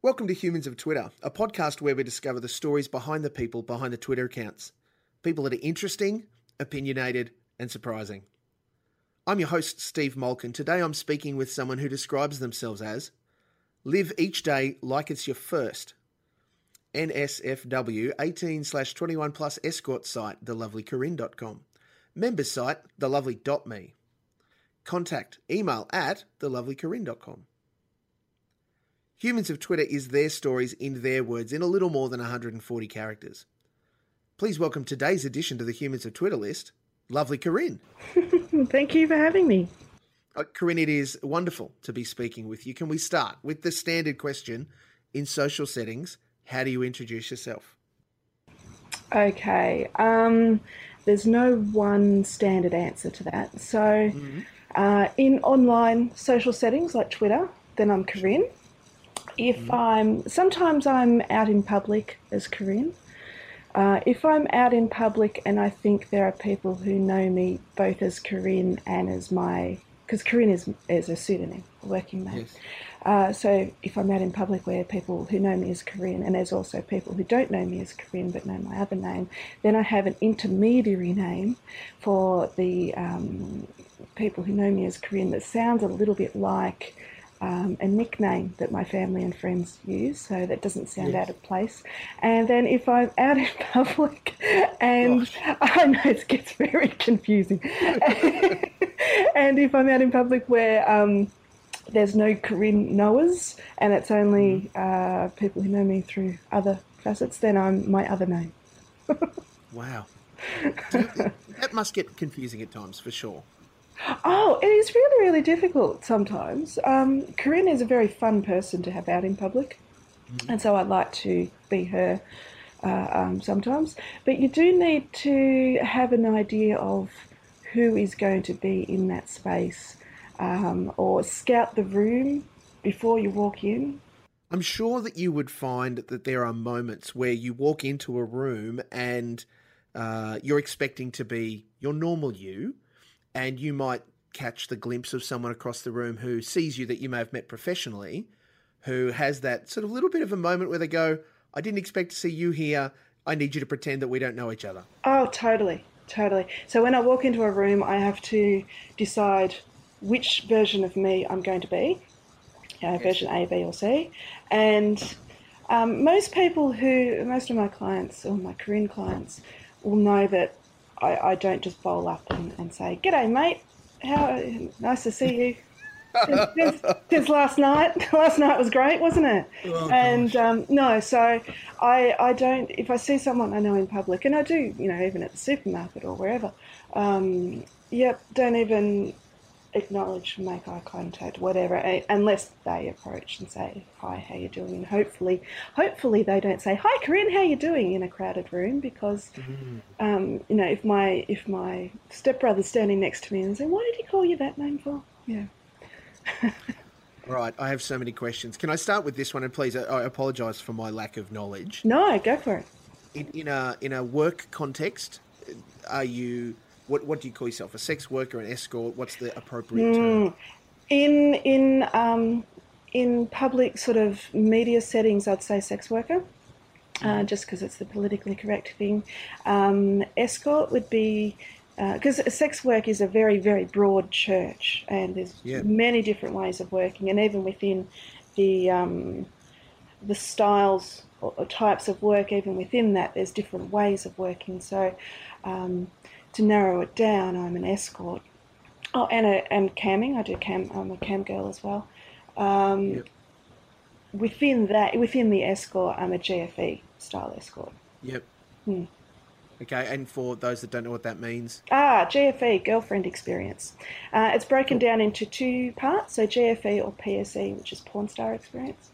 Welcome to Humans of Twitter, a podcast where we discover the stories behind the people behind the Twitter accounts. People that are interesting, opinionated, and surprising. I'm your host, Steve Malkin. Today I'm speaking with someone who describes themselves as live each day like it's your first. NSFW 18 slash 21 plus escort site, thelovelycorinne.com. Members site, thelovely.me. Contact email at thelovelycorinne.com. Humans of Twitter is their stories in their words in a little more than 140 characters. Please welcome today's addition to the Humans of Twitter list, lovely Corinne. Thank you for having me. Uh, Corinne, it is wonderful to be speaking with you. Can we start with the standard question in social settings? How do you introduce yourself? Okay. Um, there's no one standard answer to that. So, mm-hmm. uh, in online social settings like Twitter, then I'm Corinne. If mm-hmm. I'm sometimes I'm out in public as Corinne. Uh, if I'm out in public and I think there are people who know me both as Corinne and as my because Corinne is, is a pseudonym, a working name. Yes. Uh, so if I'm out in public where people who know me as Corinne, and there's also people who don't know me as Corinne but know my other name, then I have an intermediary name for the um, people who know me as Corinne that sounds a little bit like um, a nickname that my family and friends use, so that doesn't sound yes. out of place. And then if I'm out in public, and Gosh. I know it gets very confusing, and if I'm out in public where um, there's no Corinne knowers, and it's only mm. uh, people who know me through other facets, then I'm my other name. wow. that must get confusing at times, for sure. Oh, it is really, really difficult sometimes. Um, Corinne is a very fun person to have out in public, mm. and so I like to be her uh, um, sometimes. But you do need to have an idea of who is going to be in that space um, or scout the room before you walk in. I'm sure that you would find that there are moments where you walk into a room and uh, you're expecting to be your normal you, and you might catch the glimpse of someone across the room who sees you that you may have met professionally, who has that sort of little bit of a moment where they go, I didn't expect to see you here. I need you to pretend that we don't know each other. Oh, totally. Totally. So when I walk into a room, I have to decide which version of me I'm going to be, you know, version A, B, or C. And um, most people who, most of my clients or my Corinne clients will know that I, I don't just bowl up and, and say, G'day, mate. How nice to see you. since, since, last night. last night was great, wasn't it? Oh, and um, no, so I I don't. If I see someone I know in public, and I do, you know, even at the supermarket or wherever, um, yep, don't even acknowledge, make eye contact, whatever, unless they approach and say, "Hi, how you doing?" And hopefully, hopefully they don't say, "Hi, Corinne, how you doing?" in a crowded room because, mm. um, you know, if my if my stepbrother's standing next to me and say, "Why did he call you that name for?" Yeah. right, I have so many questions. Can I start with this one? And please, I, I apologise for my lack of knowledge. No, go for it. In, in a in a work context, are you what what do you call yourself? A sex worker, an escort? What's the appropriate term? Hmm. In in um, in public sort of media settings, I'd say sex worker, uh, mm-hmm. just because it's the politically correct thing. Um, escort would be because uh, sex work is a very very broad church, and there's yeah. many different ways of working, and even within the um, the styles or, or, types of work, even within that, there's different ways of working. So. Um, to narrow it down, I'm an escort. Oh, and a, and camming. I do cam. I'm a cam girl as well. Um, yep. Within that, within the escort, I'm a GFE style escort. Yep. Hmm. Okay, and for those that don't know what that means, ah, GFE, girlfriend experience. Uh, it's broken cool. down into two parts. So GFE or PSE, which is porn star experience.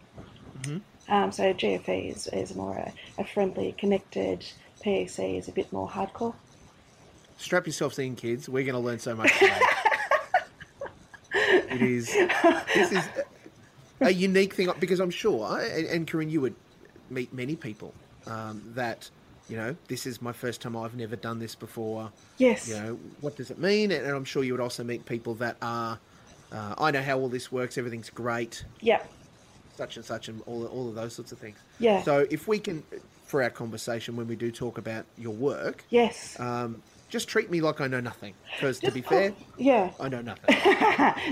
Mm-hmm. Um, so GFE is, is more a, a friendly, connected. PSE is a bit more hardcore strap yourselves in, kids. We're going to learn so much today. it is. This is a unique thing because I'm sure, and, and Corinne, you would meet many people um, that you know this is my first time. I've never done this before. Yes. You know what does it mean? And, and I'm sure you would also meet people that are. Uh, I know how all this works. Everything's great. Yeah. such and such and all all of those sorts of things. Yeah. So if we can, for our conversation when we do talk about your work, Yes. um, just treat me like I know nothing. Because to be pull- fair, Yeah. I know nothing.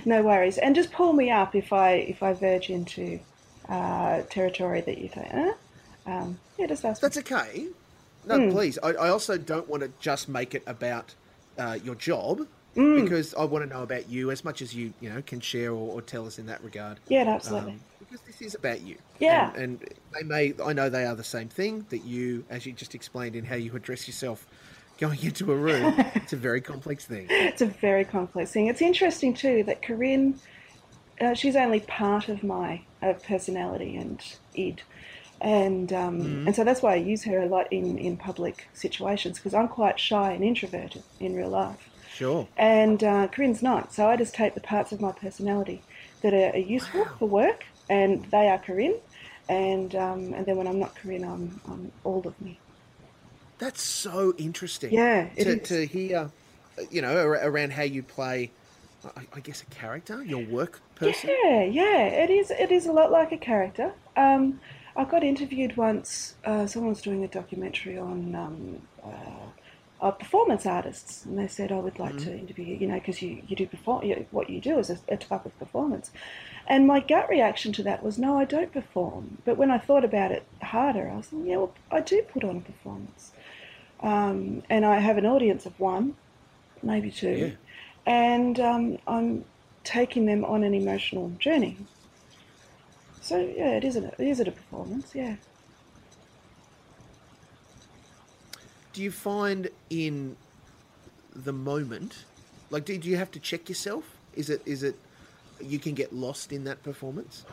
no worries. And just pull me up if I if I verge into uh, territory that you think, eh? Um, yeah, just ask. me. That's okay. No, please. I, I also don't want to just make it about uh, your job because I want to know about you as much as you you know can share or, or tell us in that regard. Yeah, absolutely. Um, because this is about you. Yeah. And, and they may, I know they are the same thing that you, as you just explained in how you address yourself going into a room, it's a very complex thing. It's a very complex thing. It's interesting too that Corinne, uh, she's only part of my uh, personality and id, and um, Mm-hmm. and so that's why I use her a lot in in public situations because I'm quite shy and introverted in real life, Sure. and uh, Corinne's not. So I just take the parts of my personality that are, are useful for work, and they are Corinne, and um, and then when I'm not Corinne, I'm, I'm all of me. That's so interesting. Yeah, to, to hear, you know, around how you play, I, I guess, a character, your work person. Yeah, yeah, it is. It is a lot like a character. Um, I got interviewed once. Uh, someone was doing a documentary on um, uh, uh, performance artists, and they said, "I would like to interview you," you know, because you you do perform. You, what you do is a, a type of performance. And my gut reaction to that was, "No, I don't perform." But when I thought about it harder, I was like, "Yeah, well, I do put on a performance." Um, and I have an audience of one, maybe two, Yeah. and um, I'm taking them on an emotional journey. So yeah, it is a, it is it a performance, yeah. Do you find in the moment, like, do, do you have to check yourself? Is it is it you can get lost in that performance?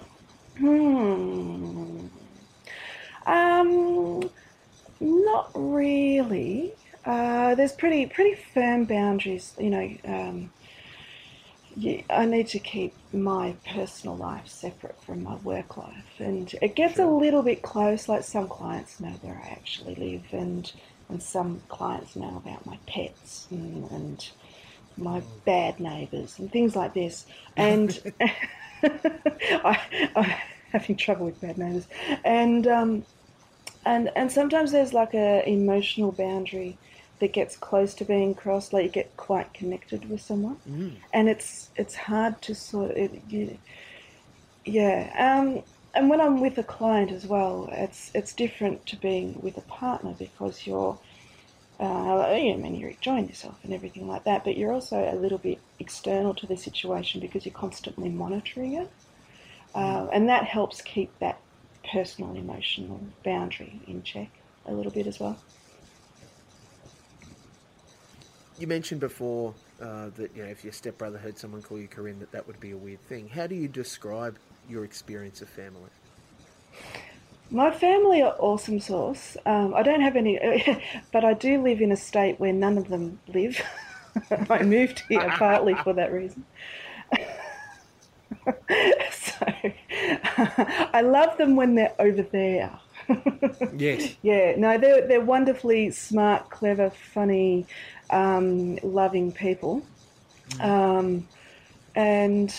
Hmm. Um, not really. Uh, there's pretty pretty firm boundaries. You know, um, you, I need to keep my personal life separate from my work life, and it gets a little bit close. Like some clients know where I actually live, and and some clients know about my pets and, and my bad neighbours and things like this. And I, I'm having trouble with bad neighbours, and um, and and sometimes there's like a emotional boundary that gets close to being crossed. Like you get quite connected with someone, Mm. and it's it's hard to sort it. You, yeah. Um, and when I'm with a client as well, it's it's different to being with a partner because you're, uh, you know, I mean, you're enjoying yourself and everything like that, but you're also a little bit external to the situation because you're constantly monitoring it, uh, and that helps keep that personal emotional boundary in check a little bit as well. You mentioned before uh, that you know if your stepbrother heard someone call you Corinne, that that would be a weird thing. How do you describe your experience of family? My family are awesome sauce. Um, I don't have any, but I do live in a state where none of them live. I moved here partly for that reason. so I love them when they're over there. Yes. Yeah, no, they're they're wonderfully smart, clever, funny, um, loving people, um, and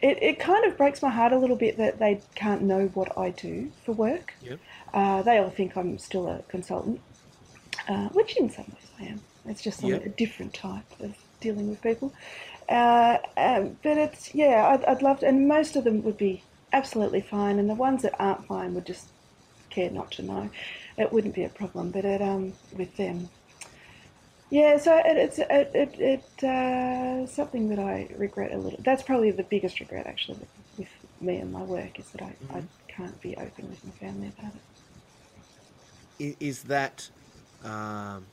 it, it kind of breaks my heart a little bit that they can't know what I do for work. Yep. Uh, they all think I'm still a consultant, uh, which in some ways I am. It's just Yeah. a different type of dealing with people. Uh, um, but it's yeah, I'd, I'd love to, and most of them would be absolutely fine, and the ones that aren't fine would just care not to know. It wouldn't be a problem, but it um with them. Yeah, so it, it's it, it, it uh, something that I regret a little. That's probably the biggest regret actually with, with me and my work is that I, I can't be open with my family about it. Is that um,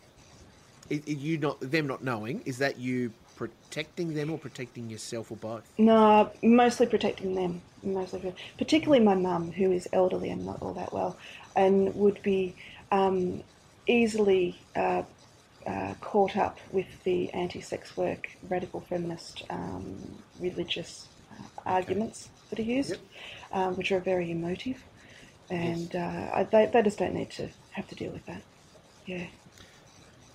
you not them not knowing? Is that you protecting them or protecting yourself or both? No, mostly protecting them. Mostly, particularly my mum, who is elderly and not all that well, and would be um, easily uh, uh, caught up with the anti-sex work, radical feminist, um, religious uh, arguments that are used, Yep. um, which are very emotive, and uh, I, they they just don't need to have to deal with that. Yeah.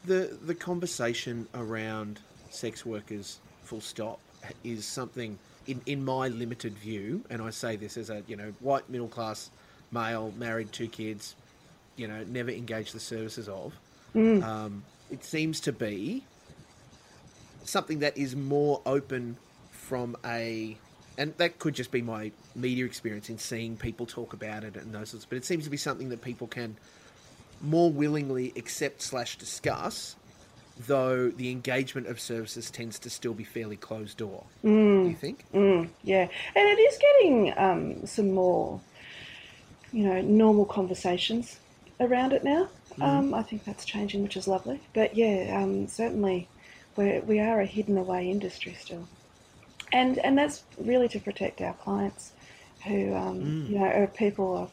The the conversation around sex workers, full stop, is something in in my limited view, and I say this as a you know white middle class male, married, two kids, you know, never engaged the services of. Um, it seems to be something that is more open from a and that could just be my media experience in seeing people talk about it and those sorts but it seems to be something that people can more willingly accept slash discuss though the engagement of services tends to still be fairly closed door. Do you think? Yeah, and it is getting um, some more, you know, normal conversations around it now. Um, I think that's changing, which is lovely. But yeah, um, certainly, we're, we are a hidden away industry still, and and that's really to protect our clients, who um, you know are people of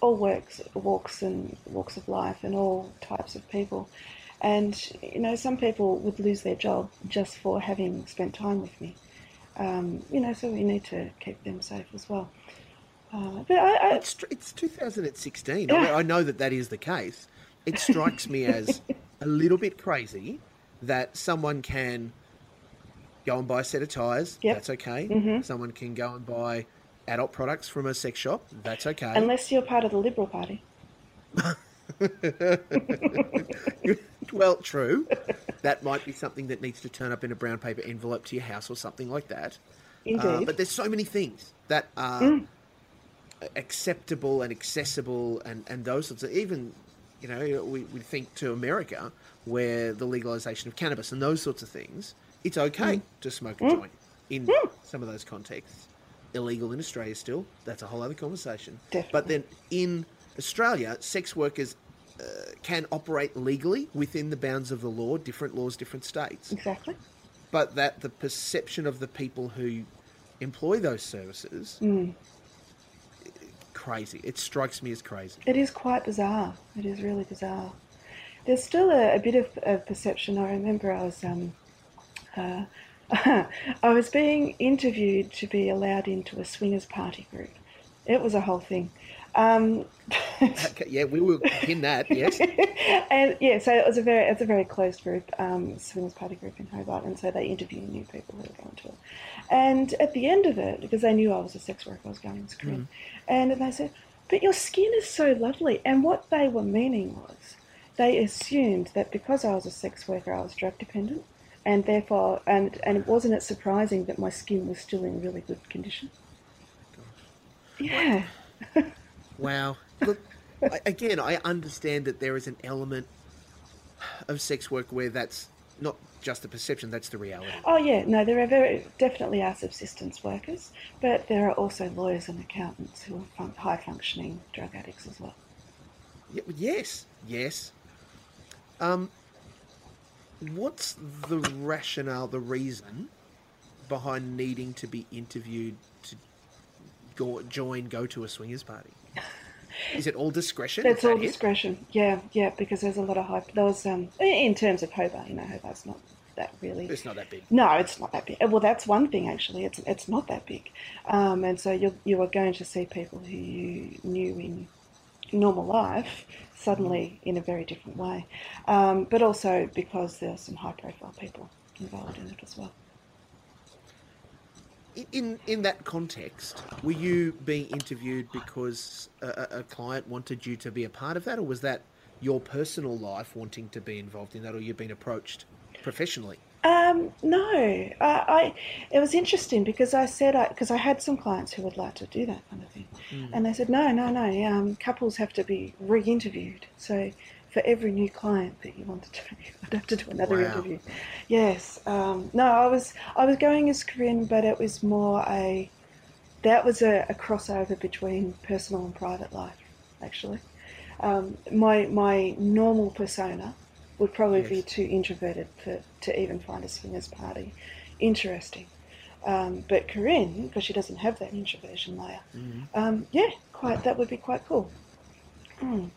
all works, walks and walks of life, and all types of people. And you know, some people would lose their job just for having spent time with me. Um, you know, so we need to keep them safe as well. Uh, but I, I, it's, it's 2016 I, mean, I know that that is the case it strikes me as a little bit crazy that someone can go and buy a set of tires Yep. that's okay someone can go and buy adult products from a sex shop that's okay unless you're part of the Liberal Party. well, true. That might be something that needs to turn up in a brown paper envelope to your house or something like that. Indeed. Uh, but there's so many things that are acceptable and accessible and, and those sorts of even, you know, we, we think to America where the legalization of cannabis and those sorts of things, it's okay to smoke a joint in some of those contexts. Illegal in Australia still, that's a whole other conversation. Definitely. But then in Australia, sex workers uh, can operate legally within the bounds of the law, different laws, different states. exactly. But that the perception of the people who employ those services, crazy. It strikes me as crazy. It is quite bizarre. It is really bizarre. There's still a, a bit of, of perception. I remember I was um, uh, I was being interviewed to be allowed into a swingers party group. It was a whole thing. Um, yeah, we will pin that. Yes. and yeah, so it was a very it's a very closed group, um, swingers party group in Hobart, and so they interview new people who are going to it. And at the end of it, because they knew I was a sex worker, I was going to screen, and they said, "But your skin is so lovely." And what they were meaning was, they assumed that because I was a sex worker, I was drug dependent, and therefore, and and wasn't it surprising that my skin was still in really good condition? Yeah. Wow. Look, I, again, I understand that there is an element of sex work where that's not just a perception; that's the reality. Oh yeah, no, there are very definitely are subsistence workers, but there are also lawyers and accountants who are fun- high functioning drug addicts as well. Y- Yes, yes. Um, what's the rationale, the reason behind needing to be interviewed to go, join, go to a swingers party? Is it all discretion? That's that all it? discretion. Yeah, yeah, because there's a lot of hype. There was um in terms of Hobart, you know, Hobart's not that really. It's not that big. No, it's not that big. Well, that's one thing actually. It's it's not that big, um, and so you you are going to see people who you knew in normal life suddenly in a very different way, um, but also because there are some high profile people involved in it as well. In- In that context, were you being interviewed because a, a client wanted you to be a part of that, or was that your personal life wanting to be involved in that, or you've been approached professionally? Um, no, I, I. It was interesting because I said because I, had some clients who would like to do that kind of thing, and they said no, no, no. Um, couples have to be re-interviewed. So for every new client that you wanted to I'd have to do another Wow. interview. Yes. Um, no, I was I was going as Corinne, but it was more a that was a, a crossover between personal and private life, actually. Um, my my normal persona would probably be too introverted for, to even find a swingers party interesting. Um, but Corinne, because she doesn't have that introversion layer, um, yeah, quite that would be quite cool. Mm.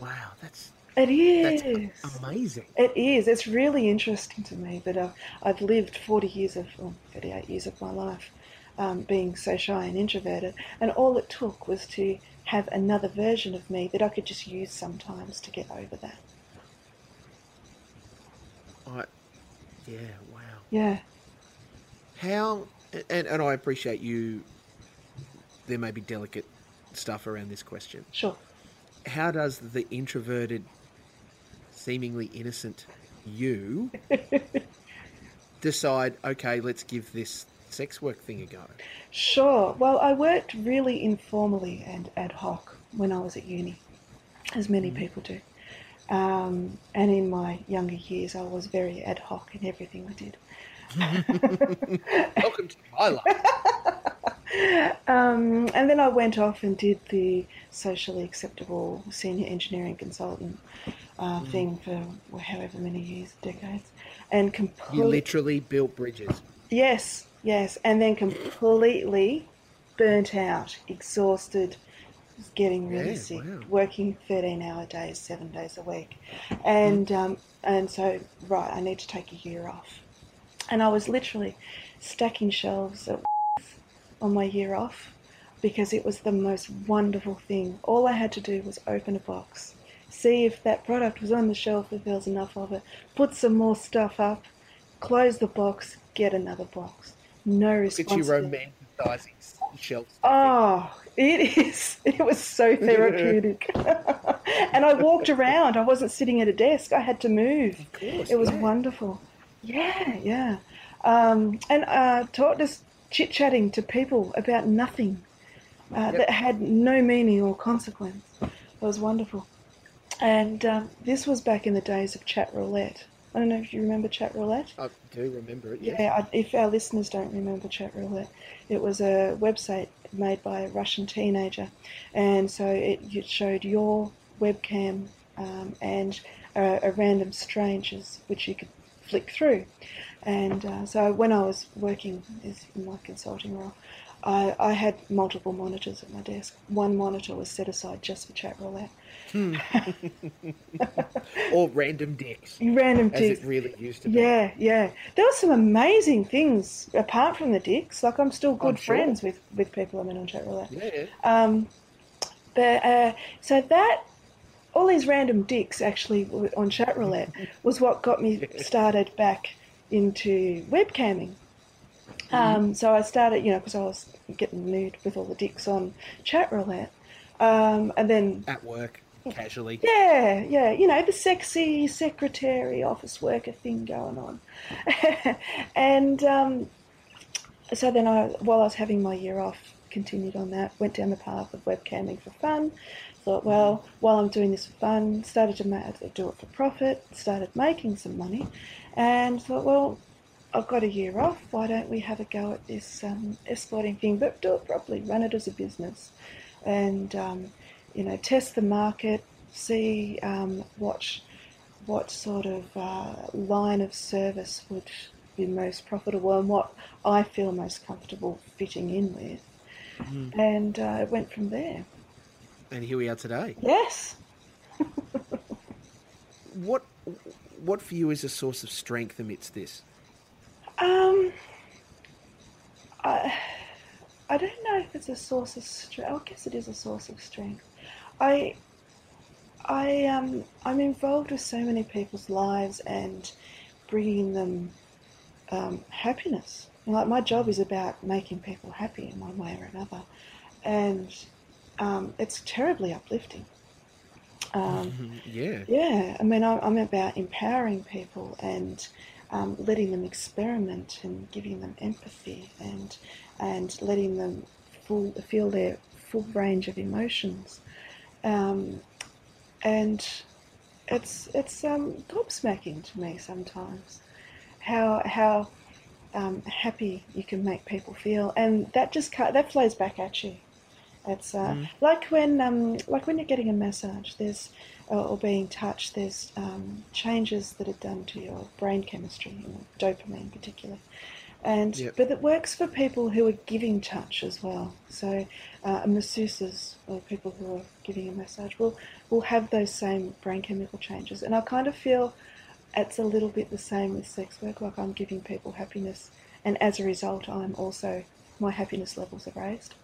Wow, that's it is that's amazing. It is. It's really interesting to me that I've, I've lived 40 years of, well, 38 years of my life um, being so shy and introverted, and all it took was to have another version of me that I could just use sometimes to get over that. I, yeah, wow. Yeah. How and and I appreciate you. There may be delicate stuff around this question. Sure. How does the introverted, seemingly innocent you decide? Okay, let's give this sex work thing a go. Sure. Well, I worked really informally and ad hoc when I was at uni, as many people do. Um, and in my younger years, I was very ad hoc in everything I did. Welcome to my life. Um, and then I went off and did the socially acceptable senior engineering consultant uh, thing for however many years, decades, and completely. You literally built bridges. yes, yes, and then completely burnt out, exhausted, getting really Yeah, sick, wow. working thirteen-hour days, seven days a week, and um, and so right, I need to take a year off, and I was literally stacking shelves at on my year off because it was the most wonderful thing. All I had to do was open a box, see if that product was on the shelf, if there was enough of it, put some more stuff up, close the box, get another box. No Look at you romanticizing shelf stuffing. Oh, it is. It was so therapeutic. and I walked around. I wasn't sitting at a desk. I had to move. Course, It was yeah. wonderful. Yeah, yeah. Um, and uh, taught just chit chatting to people about nothing uh, Yep. that had no meaning or consequence. It was wonderful. And um, this was back in the days of chat roulette. I don't know if you remember chat roulette. I do remember it. Yes. Yeah, I, if our listeners don't remember Chat Roulette, it was a website made by a Russian teenager, and so it, it showed your webcam um, and a, a random strangers which you could flick through. And uh, so when I was working in my consulting role, I, I had multiple monitors at my desk. One monitor was set aside just for Chat Roulette. Or random dicks, Random dicks. it really used to be. Yeah, yeah. There were some amazing things apart from the dicks. Like I'm still good I'm sure. friends with with people I met on chat roulette. Yeah. Um, but uh, so that all these random dicks actually on chat roulette was what got me started back into webcamming. Um, so I started, you know, because I was getting nude with all the dicks on chat roulette, um, and then At work, casually. yeah, yeah, you know, the sexy secretary, office worker thing going on. and um, so then I, while I was having my year off, continued on that, went down the path of webcamming for fun. Thought, well, while I'm doing this for fun, started to ma- do it for profit, started making some money, and thought, well, I've got a year off. Why don't we have a go at this um, escorting thing, but do it properly, run it as a business, and um, you know, test the market, see um, what what sort of uh, line of service would be most profitable and what I feel most comfortable fitting in with, and uh, it went from there. And here we are today. Yes. What what for you is a source of strength amidst this? Um, I, I don't know if it's a source of strength. I guess it is a source of strength. I, I um, I'm involved with so many people's lives and bringing them um, happiness. And, like my job is about making people happy in one way or another, and um, it's terribly uplifting. Um, Mhm, Yeah. yeah, I mean, I'm, I'm about empowering people and um, letting them experiment and giving them empathy and and letting them full, feel their full range of emotions. Um, and it's it's um, gobsmacking to me sometimes how how um, happy you can make people feel, and that just that flows back at you. It's uh, like when um, like when you're getting a massage, there's or, or being touched, there's um, changes that are done to your brain chemistry, you know, dopamine particularly, and Yep. but it works for people who are giving touch as well. So uh, masseuses or people who are giving a massage will will have those same brain chemical changes, and I kind of feel it's a little bit the same with sex work. Like I'm giving people happiness, and as a result, I'm also my happiness levels are raised.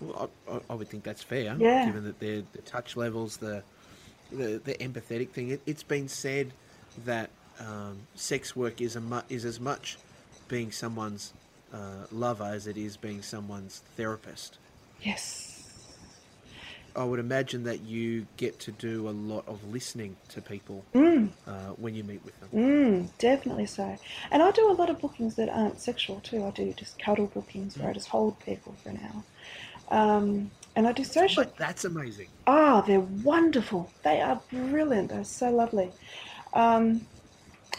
Well, I, I- would think that's fair, Yeah. given that the touch levels, the the, the empathetic thing. It, it's been said that um, sex work is a mu- is as much being someone's uh, lover as it is being someone's therapist. Yes. I would imagine that you get to do a lot of listening to people Mm, uh, when you meet with them. mm, definitely so. And I do a lot of bookings that aren't sexual too. I do just cuddle bookings where I just hold people for an hour. Um, and I do social. But that's amazing. Ah, they're wonderful. They are brilliant. They're so lovely. Um,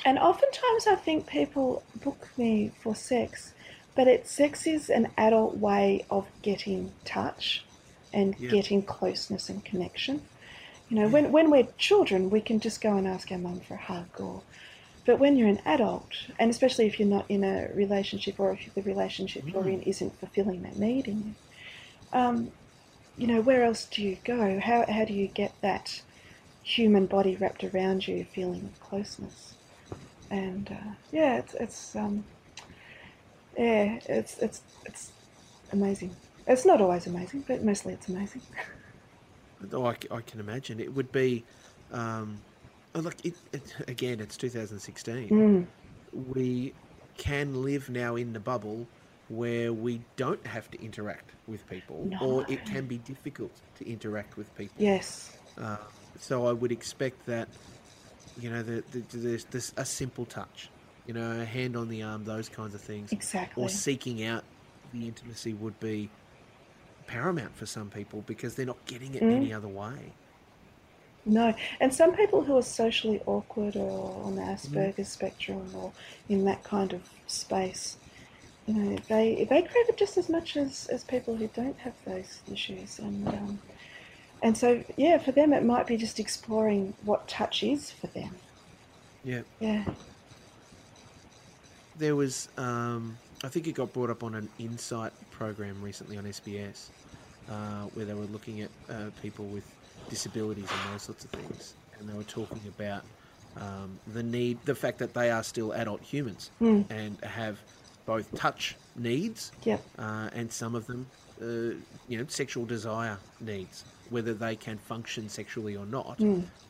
and oftentimes I think people book me for sex, but it sex is an adult way of getting touch and Yeah. getting closeness and connection. You know, when, when we're children, we can just go and ask our mum for a hug or but when you're an adult, and especially if you're not in a relationship or if the relationship you're in isn't fulfilling that need in you, um, you know, where else do you go? How, how do you get that human body wrapped around you feeling of closeness? And uh, yeah, it's, it's um, yeah, it's, it's, it's amazing. It's not always amazing, but mostly it's amazing. Oh, I, I can imagine it would be. Um, oh, look, it, it, again, it's 2016. Mm, We can live now in the bubble where we don't have to interact with people, or it can be difficult to interact with people. yes. Uh, so I would expect that, you know, the, the, there's this a simple touch, you know, a hand on the arm, those kinds of things, Exactly. or seeking out the intimacy would be paramount for some people because they're not getting it Mm. any other way. No, and some people who are socially awkward or on the Asperger's spectrum or in that kind of space, you know, they they crave it just as much as, as people who don't have those issues, and um, and so yeah, for them it might be just exploring what touch is for them. Yeah. Yeah. There was, um, I think it got brought up on an Insight program recently on SBS, uh, where they were looking at uh, people with disabilities and those sorts of things, and they were talking about um, the need, the fact that they are still adult humans Hmm. and have both touch needs Yep. uh, and some of them, uh, you know, sexual desire needs. Whether they can function sexually or not,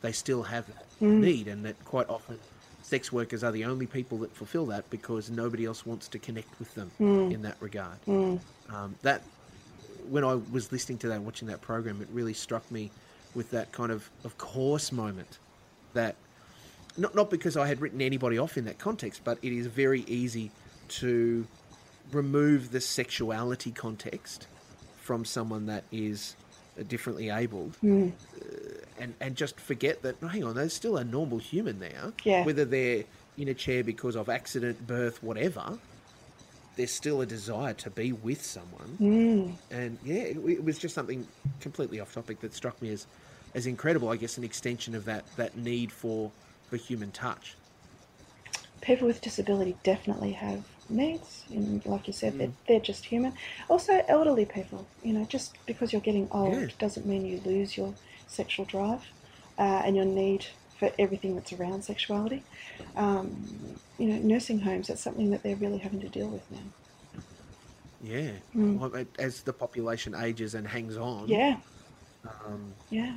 they still have that need, and that quite often sex workers are the only people that fulfill that because nobody else wants to connect with them in that regard. Um, that when I was listening to that, watching that program, it really struck me with that kind of of course moment that not not because I had written anybody off in that context, but it is very easy to remove the sexuality context from someone that is uh, differently abled, uh, and and just forget that. Hang on, there's still a normal human there. Yeah. Whether they're in a chair because of accident, birth, whatever, there's still a desire to be with someone. Mm. And yeah, it, it was just something completely off topic that struck me as as incredible. I guess an extension of that that need for for human touch. People with disability definitely have needs, and like you said, Mm. they're, they're just human. Also, elderly people, you know, just because you're getting old Yeah. doesn't mean you lose your sexual drive uh, and your need for everything that's around sexuality. Um, you know, nursing homes, that's something that they're really having to deal with now. Yeah. Mm. Well, as the population ages and hangs on. Yeah, Um, yeah,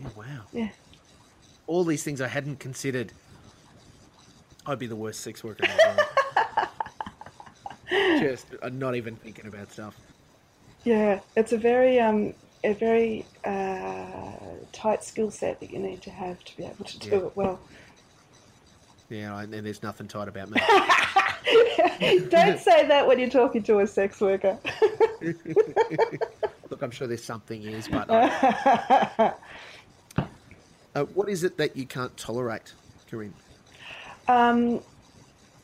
yeah. Wow. yeah. All these things I hadn't considered. I'd be the worst sex worker in the world. Just not even thinking about stuff. Yeah, it's a very um, a very uh, tight skill set that you need to have to be able to do Yeah. it well. Yeah, and there's nothing tight about me. Don't say that when you're talking to a sex worker. Look, I'm sure there's something is, but uh, what is it that you can't tolerate, Corinne? um,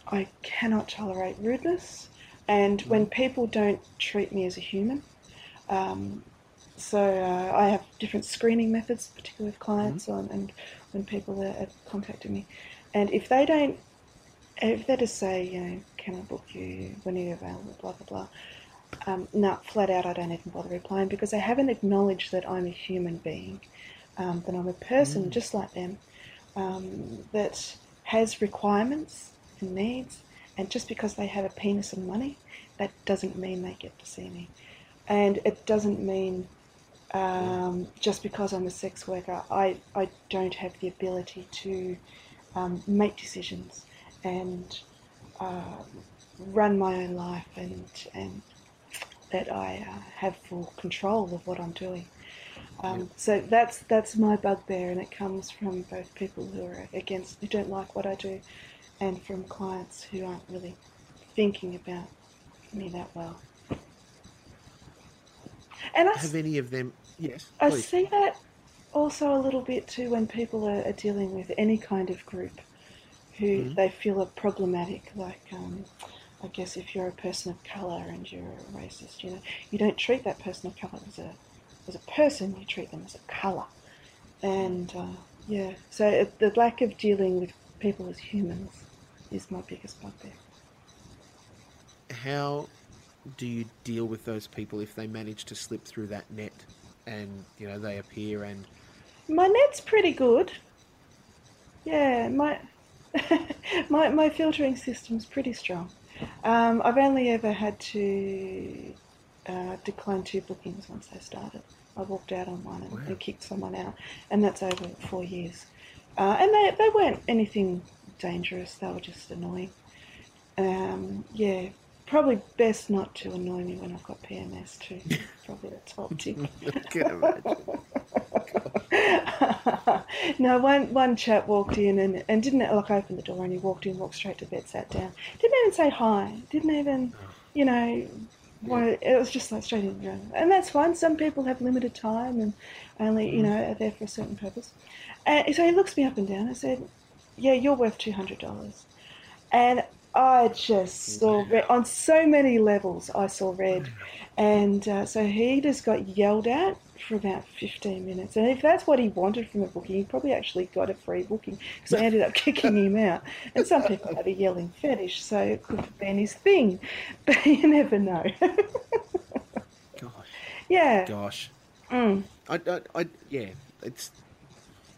I cannot tolerate rudeness, and when people don't treat me as a human. Um, so uh, I have different screening methods, particularly with clients, on, and when people are, are contacting me, and if they don't, if they just say, you know, can I book you when are you available, blah blah blah. Um, no, flat out, I don't even bother replying because they haven't acknowledged that I'm a human being, um, that I'm a person just like them, um, that has requirements and needs, and just because they have a penis and money, that doesn't mean they get to see me, and it doesn't mean um, just because I'm a sex worker, I, I don't have the ability to um, make decisions and uh, run my own life and and that I uh, have full control of what I'm doing. Um, So that's that's my bugbear, and it comes from both people who are against, who don't like what I do, and from clients who aren't really thinking about me that well. And I, Have any of them? Yes, I please. see that also a little bit too when people are, are dealing with any kind of group who Mhm. they feel are problematic. Like, um, I guess if you're a person of colour and you're a racist, you know, you don't treat that person of colour as a as a person. You treat them as a colour. And uh, yeah, so the lack of dealing with people as humans is my biggest bugbear. How do you deal with those people if they manage to slip through that net and you know they appear and My net's pretty good. Yeah, my my my filtering system's pretty strong. Um, I've only ever had to uh, decline two bookings once they started. I walked out on one and, Wow. and kicked someone out, and that's over four years. Uh, and they they weren't anything dangerous. They were just annoying. Um, yeah, probably best not to annoy me when I've got PMS too. probably the top tip. I can imagine. no, one one chap walked in and, and didn't like open the door and he walked in, walked straight to bed, sat down, didn't even say hi, didn't even, you know, want it was just like straight in the room, and that's fine. Some people have limited time and only you know are there for a certain purpose. And so he looks me up and down. I said, "Yeah, you're worth two hundred dollars," and I just saw red on so many levels. I saw red, and uh, so he just got yelled at for about 15 minutes. And if that's what he wanted from a booking, he probably actually got a free booking because I ended up kicking him out. And some people have a yelling fetish, so it could have been his thing, but you never know. Gosh, yeah. gosh. Mm, I, I, I, yeah, it's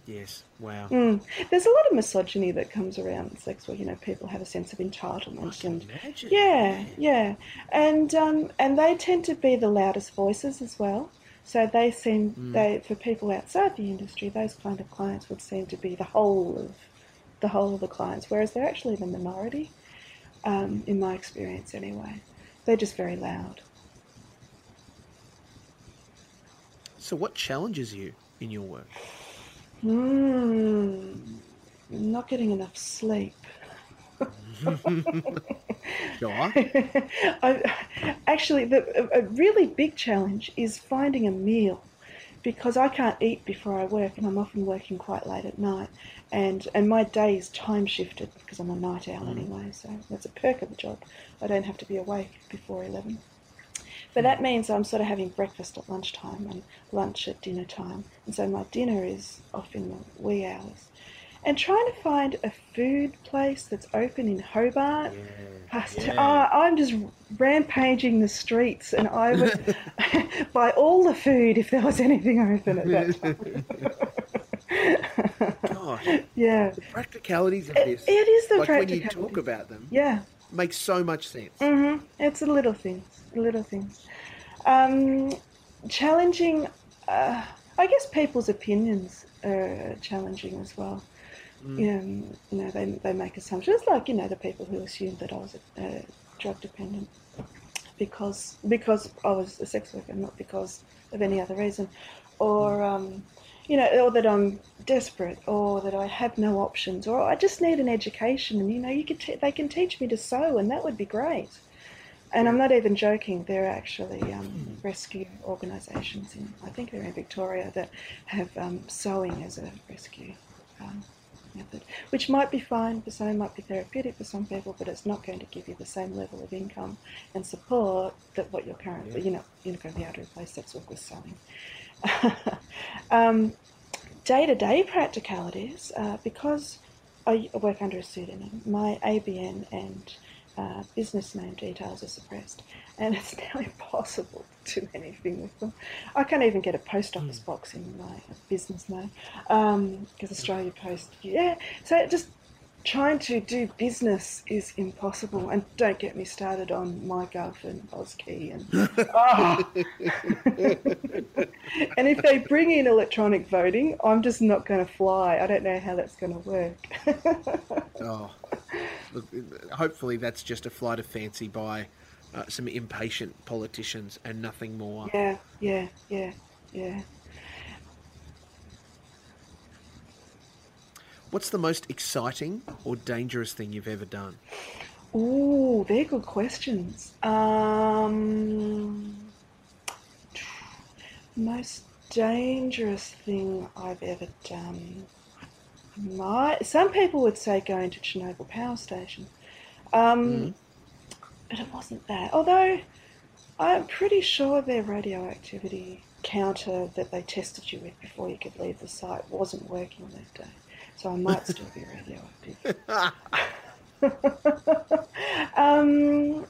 yes. Wow. mm. There's a lot of misogyny that comes around sex where, you know, people have a sense of I entitlement can and imagine. Yeah, yeah, and um, and they tend to be the loudest voices as well. So they seem Mm. they for people outside the industry, those kind of clients would seem to be the whole of the whole of the clients, whereas they're actually the minority, um, in my experience anyway. They're just very loud. So, what challenges you in your work? Hmm, not getting enough sleep. Sure. I, actually, the, a a really big challenge is finding a meal because I can't eat before I work, and I'm often working quite late at night, and and my day is time shifted because I'm a night owl anyway. So that's a perk of the job. I don't have to be awake before eleven. But that means I'm sort of having breakfast at lunchtime and lunch at dinner time, and so my dinner is off in the wee hours. And trying to find a food place that's open in Hobart Yeah. past yeah. oh, I'm just rampaging the streets, and I would buy all the food if there was anything open at that time. Gosh, yeah, the practicalities of it, this, it is the like when you talk about them, Yeah, makes so much sense. hmm it's the little things, little things. Um, challenging, uh, I guess people's opinions are challenging as well. Mm. Um, you know, they, they make assumptions, like, you know, the people who assumed that I was a, a drug dependent because because I was a sex worker, not because of any other reason, or um, you know, or that I'm desperate, or that I have no options, or I just need an education, and you know, you could te- they can teach me to sew, and that would be great. And I'm not even joking. There are actually um, rescue organisations in, I think they're in Victoria, that have um, sewing as a rescue um, method, which might be fine for some, might be therapeutic for some people, but it's not going to give you the same level of income and support that what you're currently, Yeah. you're not, you're not going to be able to replace sex work with sewing. um, day-to-day practicalities, uh, because I work under a pseudonym, my ABN and uh, business name details are suppressed, and it's now impossible to do anything with them. I can't even get a post office box in my business name because Australia Post, yeah. So just trying to do business is impossible, and don't get me started on MyGov and AusKey and oh. and if they bring in electronic voting, I'm just not going to fly. I don't know how that's going to work. Oh, look, hopefully that's just a flight of fancy by uh, some impatient politicians and nothing more. Yeah, yeah, yeah, yeah. What's the most exciting or dangerous thing you've ever done? Oh, they're good questions. Um, most dangerous thing I've ever done. My, some people would say going to Chernobyl power station. Um, But it wasn't that. Although I'm pretty sure their radioactivity counter that they tested you with before you could leave the site wasn't working that day. So I might still be radioactive. um,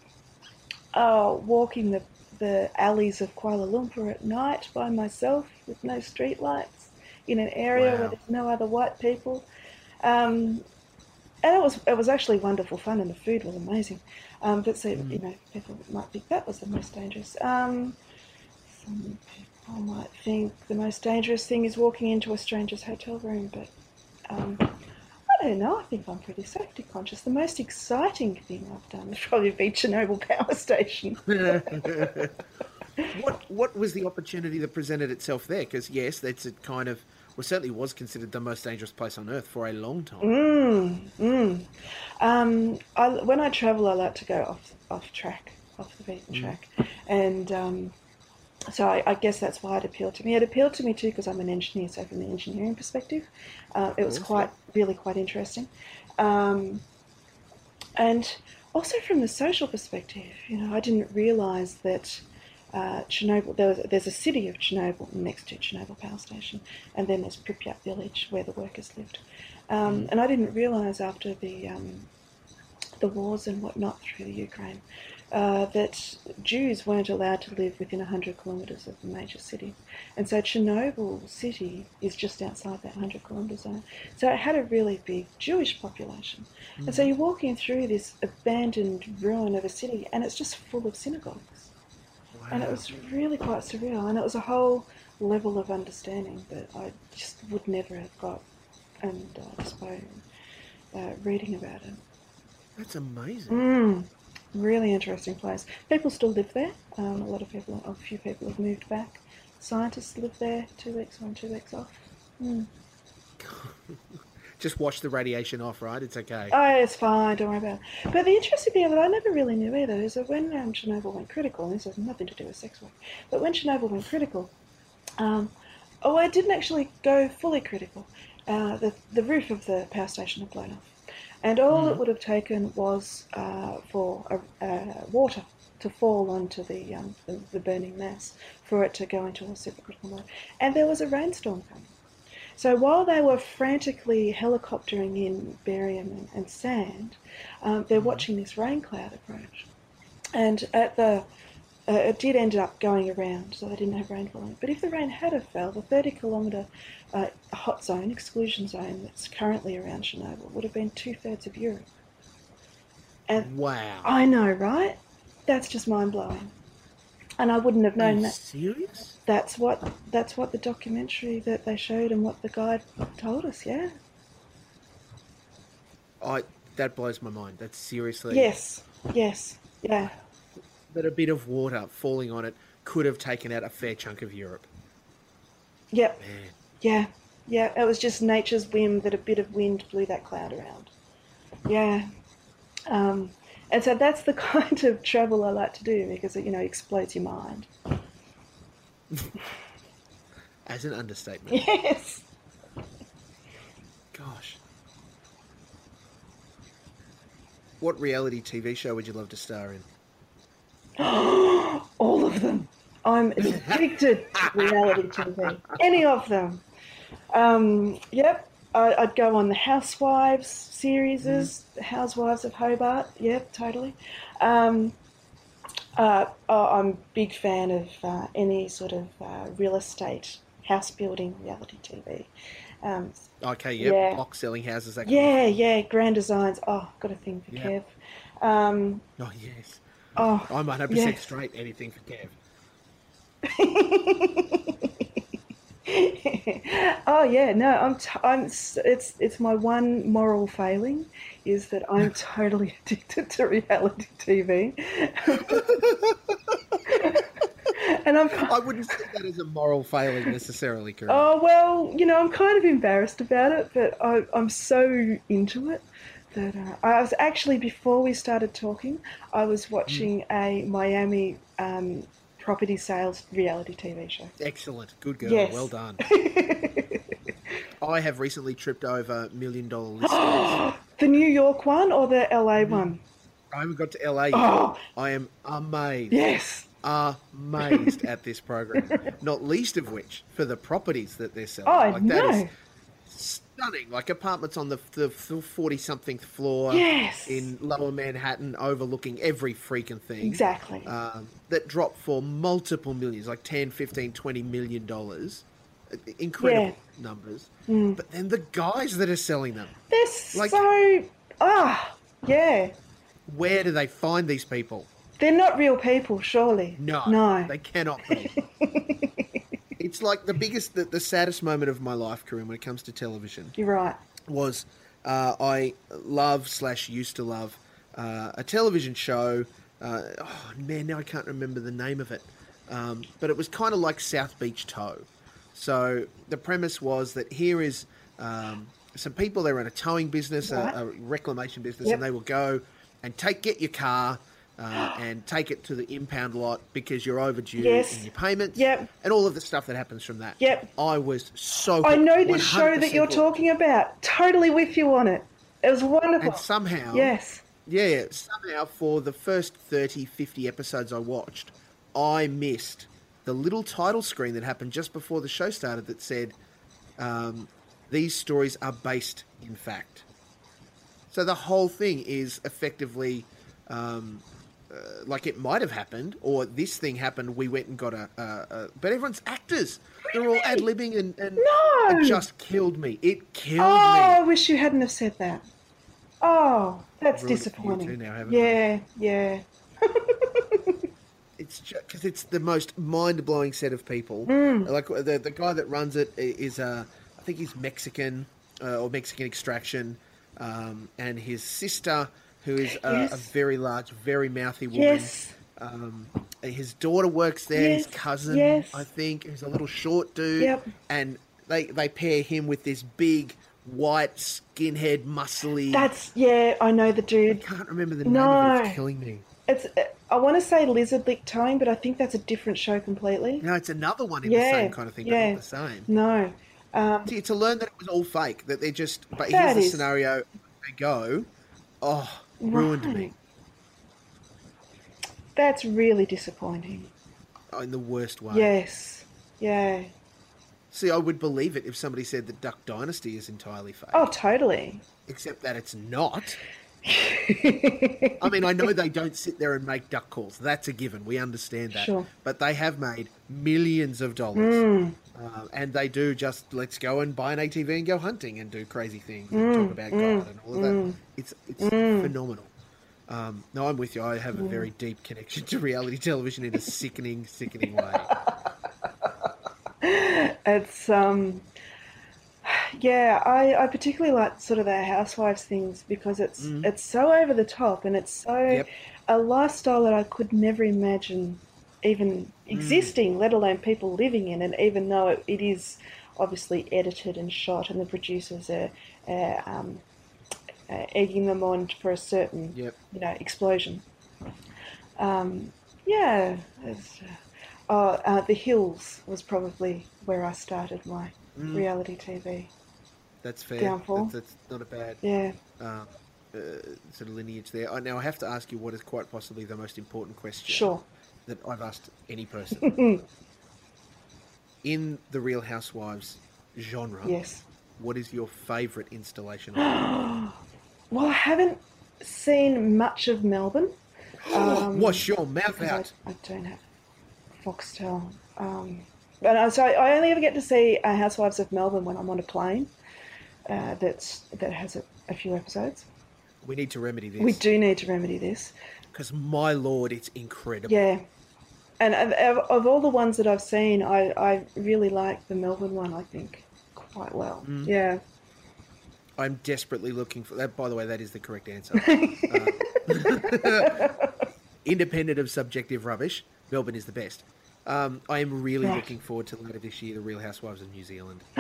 oh, walking the, the alleys of Kuala Lumpur at night by myself with no street lights in an area Wow. where there's no other white people. Um, and it was it was actually wonderful fun, and the food was amazing. Um, but so you know, people might think that was the most dangerous. Um, some people might think the most dangerous thing is walking into a stranger's hotel room, but um, I don't know. I think I'm pretty safety conscious. The most exciting thing I've done is probably be Chernobyl Power Station. what what was the opportunity that presented itself there? Because yes, that's a kind of well certainly was considered the most dangerous place on earth for a long time. Mm, mm. Um, I, when I travel, I like to go off off track, off the beaten track, and um, so I, I guess that's why it appealed to me. It appealed to me too because I'm an engineer, so from the engineering perspective, uh, it was quite really quite interesting, um, and also from the social perspective. You know, I didn't realise that. Uh, Chernobyl. There was, there's a city of Chernobyl next to Chernobyl power station, and then there's Pripyat village where the workers lived. Um, and I didn't realise after the um, the wars and whatnot through the Ukraine uh, that Jews weren't allowed to live within 100 kilometres of the major city. And so Chernobyl city is just outside that 100 kilometre zone. So it had a really big Jewish population. And so you're walking through this abandoned ruin of a city and it's just full of synagogues. And it was really quite surreal. And it was a whole level of understanding that I just would never have got and uh, just by uh, reading about it. That's amazing. Mm, really interesting place. People still live there. Um, a lot of people, a few people have moved back. Scientists live there two weeks on, two weeks off. Mm. Just wash the radiation off, right? It's okay. Oh, it's fine, don't worry about it. But the interesting thing that I never really knew either is that when um, Chernobyl went critical, and this has nothing to do with sex work, but when Chernobyl went critical, um, oh, it didn't actually go fully critical. Uh, the, the roof of the power station had blown off. And all it would have taken was uh, for uh, water to fall onto the, um, the, the burning mass for it to go into a supercritical mode. And there was a rainstorm coming. So while they were frantically helicoptering in barium and, and sand, um, they're watching this rain cloud approach. And at the uh, it did end up going around, so they didn't have rainfall on it. But if the rain had have fell, the 30 kilometre uh, hot zone, exclusion zone that's currently around Chernobyl would have been two thirds of Europe. And wow. I know, right? That's just mind blowing. And I wouldn't have known that. serious? That's what that's what the documentary that they showed and what the guide told us. Yeah. I that blows my mind. That's seriously. Yes. Yes. Yeah. That a bit of water falling on it could have taken out a fair chunk of Europe. Yep. Man. Yeah. Yeah. It was just nature's whim that a bit of wind blew that cloud around. Yeah. Um, and so that's the kind of travel I like to do because it, you know, explodes your mind. As an understatement. Yes. Gosh. What reality TV show would you love to star in? All of them. I'm addicted to reality TV. Any of them. Um, yep. I, I'd go on the Housewives series, the Housewives of Hobart. Yep, totally. Um, uh, oh, I'm a big fan of uh, any sort of uh, real estate, house building reality TV. Um, Okay, yep. Yeah. Block selling houses. That yeah, yeah, grand designs. Oh, got a thing for Yeah. Kev. Um, oh yes. oh, I'm 100 Yeah. percent straight. Anything for Kev. oh yeah, no, I'm t- I'm it's it's my one moral failing is that I'm totally addicted to reality TV. and I'm I wouldn't say that as a moral failing necessarily, Corinne. oh well, you know, I'm kind of embarrassed about it, but I, I'm so into it that uh, I was actually before we started talking, I was watching a Miami um, property sales reality TV show. Excellent. Good girl. Yes. Well done. I have recently tripped over million dollar listings. The New York one or the LA mm-hmm. one? I haven't got to LA yet. Oh. I am amazed. Yes. Amazed at this program. Not least of which for the properties that they're selling. Oh, know. is stunning. Like apartments on the the forty something floor Yes. in Lower Manhattan, overlooking every freaking thing. Exactly. um, that drop for multiple millions, like 10, 15, 20 million dollars. Incredible numbers. Mm. But then the guys that are selling them, They're like- so ah yeah. where do they find these people? They're not real people, surely. No, No. they cannot be. it's like the biggest, the, the saddest moment of my life, Corinne, when it comes to television. You're right. was uh, I love slash used to love uh, a television show. Uh, oh man, now I can't remember the name of it, um, but it was kind of like South Beach Tow. So the premise was that here is um, some people they're in a towing business, Right. a, a reclamation business, Yep. and they will go and take get your car. Uh, and take it to the impound lot because you're overdue Yes. in your payments Yep. and all of the stuff that happens from that. Yep. I was so. I know this show that you're talking about. Totally with you on it. It was wonderful. And somehow, yes. yeah, yeah, somehow for the first 30, 50 episodes I watched, I missed the little title screen that happened just before the show started that said, um, these stories are based in fact. So the whole thing is effectively um, uh, like it might have happened, or this thing happened. We went and got a, a, a but everyone's actors. They're all ad libbing, and, and No! it just killed me. It killed me Oh, I wish you hadn't have said that. Oh, that's disappointing. now, haven't I? yeah, yeah. It's because it's the most mind blowing set of people. Mm. Like the the guy that runs it i- uh, I think he's Mexican uh, or Mexican extraction, um, and his sister, who is a, a very large, very mouthy woman. Yes. Um, his daughter works there. His cousin, yes. I think, who's a little short dude. Yep. And they they pair him with this big white skinhead, muscly. That's yeah. I know the dude. I can't remember the name of it. No. It's killing me. It's. I want to say lizard lick towing, but I think that's a different show completely. No, it's another one in Yeah, the same kind of thing, yeah. but not the same. No. Um, See, to learn that it was all fake, that they're just. But here's the is- scenario: they go, oh, ruined me. That's really disappointing. oh, in the worst way. Yes. Yeah. See, I would believe it if somebody said that Duck Dynasty is entirely fake, Oh, totally. except that it's not. I mean, I know they don't sit there and make duck calls. That's a given. We understand that. Sure. But they have made millions of dollars. Mm. Uh, and they do just let's go and buy an ATV and go hunting and do crazy things and Mm, talk about God and all of that. It's it's phenomenal. Um, no, I'm with you. I have a very deep connection to reality television in a sickening, sickening way. It's um yeah, I, I particularly like sort of the housewives things because it's it's so over the top and it's so. Yep. a lifestyle that I could never imagine even existing, let alone people living in it, even though it, it is obviously edited and shot and the producers are, are um, uh, egging them on for a certain Yep. you know explosion. Um, yeah, it's, uh, oh, uh, the Hills was probably where I started my reality TV. That's fair. Downfall. That's, that's not a bad Yeah, um, uh, sort of lineage there. Uh, Now I have to ask you what is quite possibly the most important question sure. that I've asked any person in the Real Housewives genre. Yes. What is your favourite installation? of Well, I haven't seen much of Melbourne. Um, Wash your mouth because I, out. I don't have Foxtel. Um, but uh, so I only ever get to see uh, Housewives of Melbourne when I'm on a plane. Uh, that's that has a, a few episodes. We need to remedy this. We do need to remedy this. because my lord, it's incredible. Yeah, And of, of of all the ones that I've seen, I, I really like the Melbourne one. I think quite well. Mm. Yeah. I'm desperately looking for that. By the way, that is the correct answer. Uh, independent of subjective rubbish, Melbourne is the best. Um, I am really Right. looking forward to later this year, The Real Housewives of New Zealand.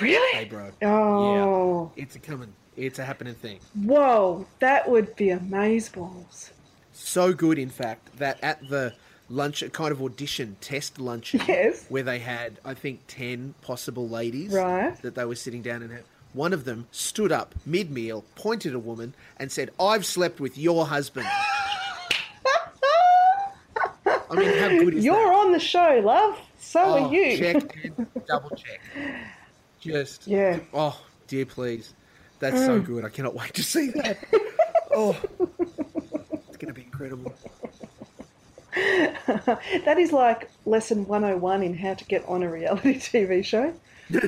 Really? Hey, bro. Oh. It's a coming. It's a happening thing. Whoa, that would be amazeballs. So good, in fact, that at the lunch, a kind of audition test luncheon, Yes. where they had, I think, 10 possible ladies Right. that they were sitting down and had. One of them stood up mid meal, pointed at a woman, and said, I've slept with your husband. I mean, how good is You're that? on the show, love. So Oh, are you. Check and double check. Just, Yeah. Mm. oh, dear, please. That's so good. I cannot wait to see that. oh, it's going to be incredible. that is like lesson 101 in how to get on a reality TV show. yes.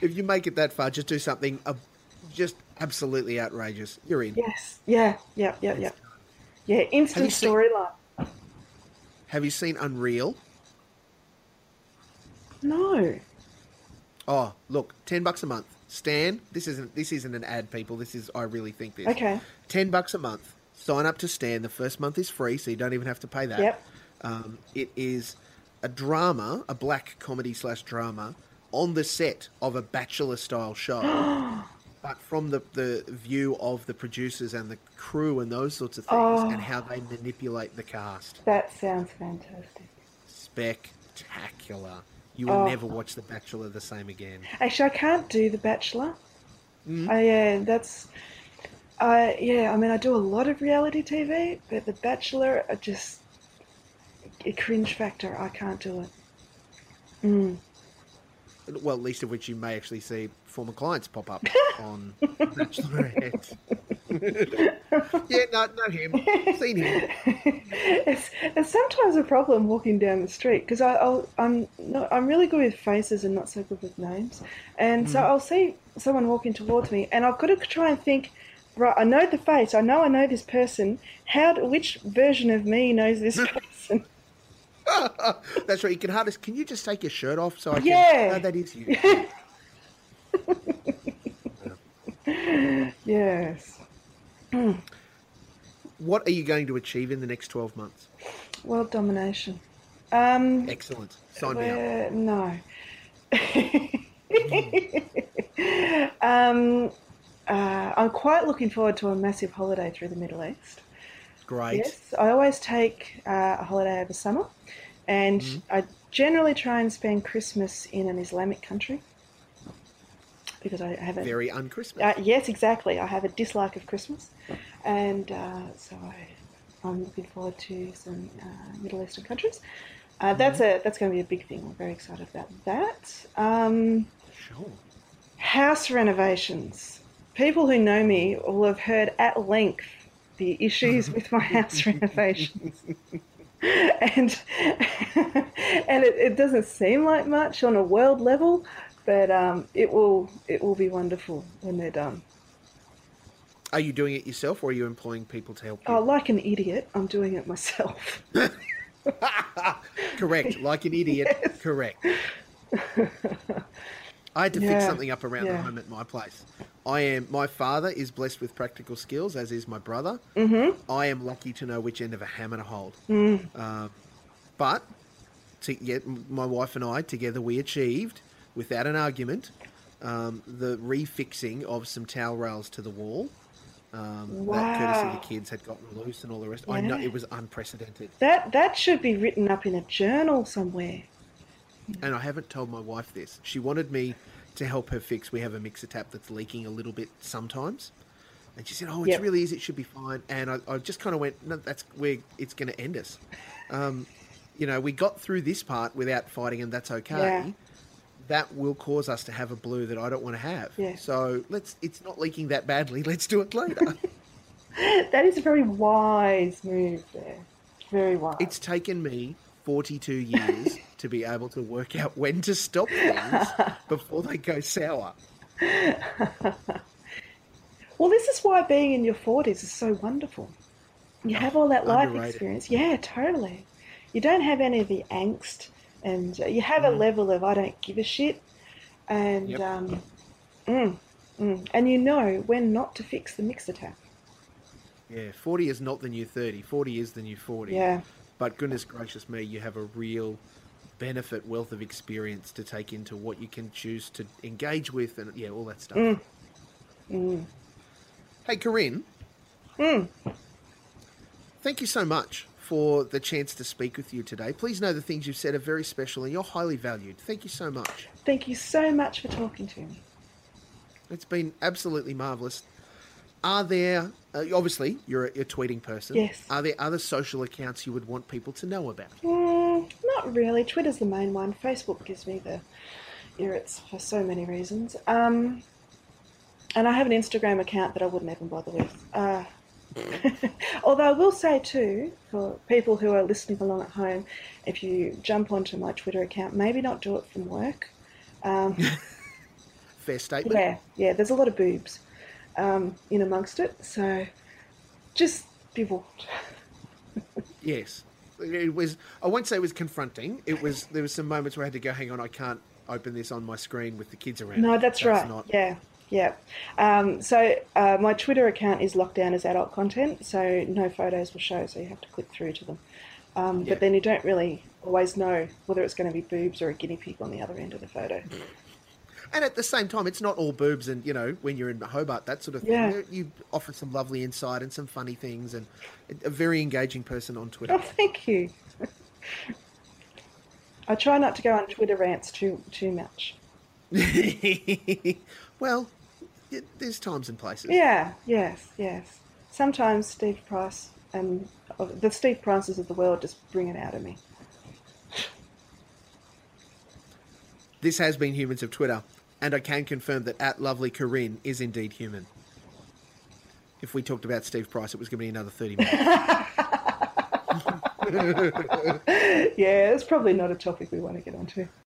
If you make it that far, just do something just absolutely outrageous. You're in. Yes. Yeah. Yeah. Yeah. Yeah. Yeah. Instant storyline. Have you seen Unreal? No. Oh, look, ten bucks a month. Stan, this isn't this isn't an ad, people. This is I really think this. Okay. Ten bucks a month. Sign up to Stan. The first month is free, so you don't even have to pay that. Yep. Um, it is a drama, a black comedy slash drama, on the set of a bachelor style show, but from the, the view of the producers and the crew and those sorts of things, Oh. and how they manipulate the cast. That sounds fantastic. Spectacular. You will Oh. never watch The Bachelor the same again. Actually, I can't do The Bachelor. Mm. I, yeah, that's. I yeah, I mean, I do a lot of reality TV, but The Bachelor, I just a cringe factor. I can't do it. Mm. Well, at least of which you may actually see former clients pop up on Bachelorette. yeah, no, not him. Seen him. it's, it's sometimes a problem walking down the street because I'll I'm not, I'm really good with faces and not so good with names, and so mm. I'll see someone walking towards me, and I've got to try and think. Right, I know the face. I know I know this person. How? do- Which version of me knows this person? That's right. You can hardly. Can you just take your shirt off so I can? Yeah. No, that is you. yes. What are you going to achieve in the next twelve months? World domination. Um. Excellent. Sign me up. No. um, uh, I'm quite looking forward to a massive holiday through the Middle East. Great. Yes, I always take uh, a holiday over summer, and Mm-hmm. I generally try and spend Christmas in an Islamic country because I have a Very unchristmas. uh, yes, exactly. I have a dislike of Christmas, and uh, so I, I'm looking forward to some uh, Middle Eastern countries. Uh, that's a that's going to be a big thing. I'm very excited about that. Um, sure. house renovations. People who know me will have heard at length the issues with my house renovations. and and it, it doesn't seem like much on a world level, but um, it will it will be wonderful when they're done. Are you doing it yourself, or are you employing people to help you? Oh, like an idiot, I'm doing it myself. Correct. Like an idiot. Correct. I had to fix something up around the home at my place. I am. My father is blessed with practical skills, as is my brother. Mm-hmm. I am lucky to know which end of a hammer to hold. Mm. Um, but to, yeah, m- my wife and I together, we achieved, without an argument, um, the refixing of some towel rails to the wall. Um, That courtesy Wow. the kids had gotten loose and all the rest i know it was unprecedented, That that should be written up in a journal somewhere. and I haven't told my wife this. She wanted me to help her fix. We have a mixer tap that's leaking a little bit sometimes, and she said, "Oh, it's Yep. really easy. It should be fine." And I, I just kind of went, "No, that's where it's going to end us." Um, you know, we got through this part without fighting, and that's okay. Yeah. That will cause us to have a blue that I don't want to have. Yeah. So let's. It's not leaking that badly. Let's do it later. That is a very wise move there. Very wise. it's taken me 42 years to be able to work out when to stop things before they go sour. Well, this is why being in your 40s is so wonderful. You oh, have all that life Underrated. experience. Yeah, totally. You don't have any of the angst, and uh, you have a level of I don't give a shit, and Yep. um, mm, mm, and you know when not to fix the mixer tap. Yeah, 40 is not the new 30. 40 is the new 40. Yeah, But goodness gracious me, you have a real benefit, wealth of experience to take into what you can choose to engage with and, yeah, all that stuff. Mm. Mm. Hey, Corinne, Mm. thank you so much for the chance to speak with you today. Please know the things you've said are very special and you're highly valued. Thank you so much. Thank you so much for talking to me. It's been absolutely marvelous. Are there, uh, obviously, you're a, you're a tweeting person. Yes. Are there other social accounts you would want people to know about? Mm, not really. Twitter's the main one. Facebook gives me the irrits for so many reasons. Um, and I have an Instagram account that I wouldn't even bother with. Uh, although I will say too, for people who are listening along at home, if you jump onto my Twitter account, maybe not do it from work. Um, Fair statement. yeah, yeah. There's a lot of boobs um, in amongst it, so just be warned. Yes. It was. I won't say it was confronting. It was. There was some moments where I had to go. Hang on, I can't open this on my screen with the kids around. No, that's, right. Not, Yeah, yeah. Um, so uh, my Twitter account is locked down as adult content, so no photos will show, so you have to click through to them. Um, Yeah. But then you don't really always know whether it's going to be boobs or a guinea pig on the other end of the photo. And at the same time, it's not all boobs. And you know, when you're in Hobart, that sort of thing, Yeah. you, offer some lovely insight and some funny things, and a very engaging person on Twitter. Oh, thank you. I try not to go on Twitter rants too too much. well, there's times and places. Yeah, yes, yes. Sometimes Steve Price and uh, the Steve Prices of the world just bring it out of me. This has been Humans of Twitter, and I can confirm that at Lovely Corinne is indeed human. If we talked about Steve Price, it was going to be another 30 minutes. yeah, it's probably not a topic we want to get onto.